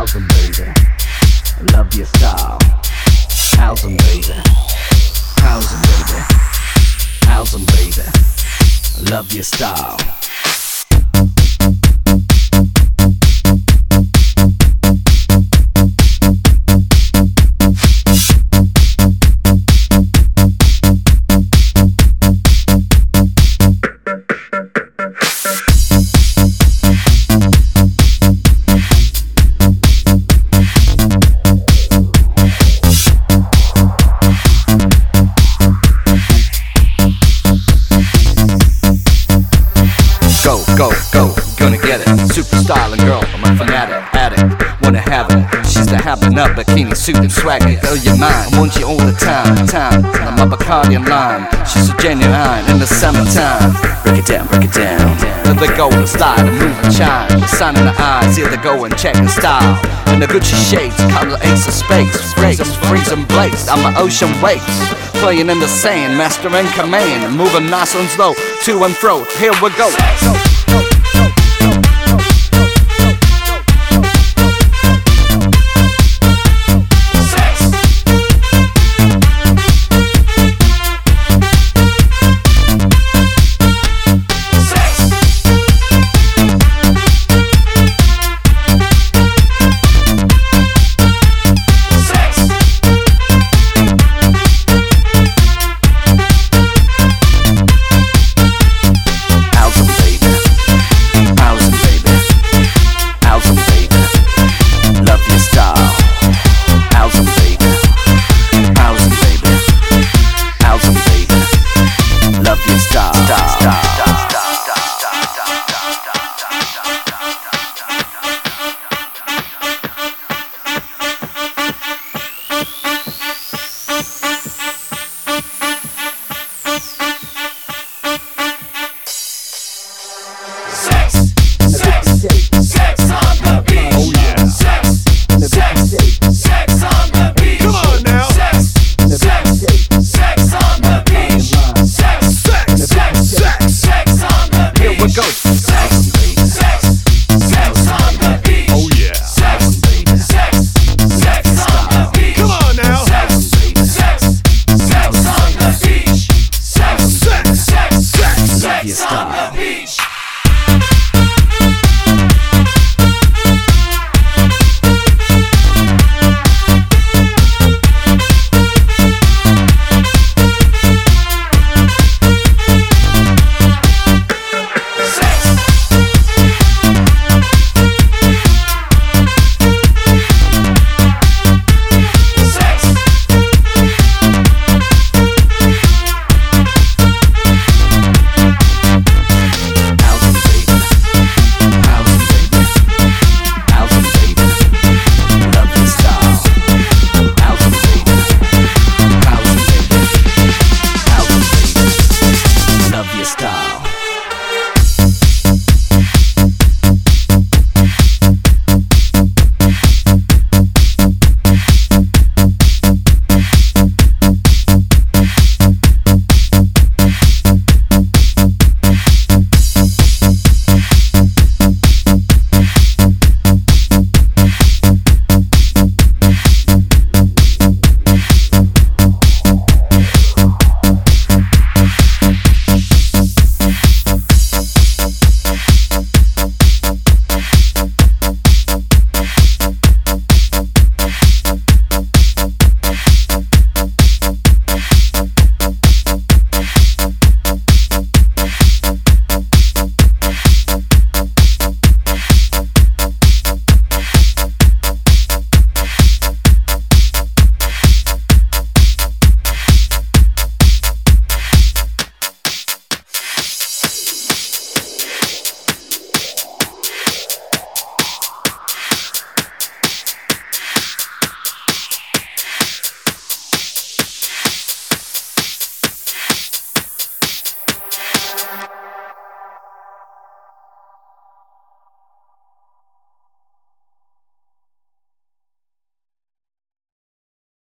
How's 'em, baby? Love your style. How's 'em, baby? How's 'em, baby? How's 'em, baby? Love your style. Go, go, go, gonna get it. Super styling girl, I'm a fanatic, addict, wanna have it. She's the having up bikini suit and swagger. Blow your mind, I want you all the time, time. I'm a Bacardi and lime. She's a genuine in the summertime. Break it down, break it down. To the golden style, the move and chime. The sun in the eyes, here they go and check the style. And the Gucci shades, color ace of space. Freeze 'em, freeze blaze. I'm an ocean waves. Playing in the sand, master in command. Moving nice and slow, to and fro. Here we go. Stop.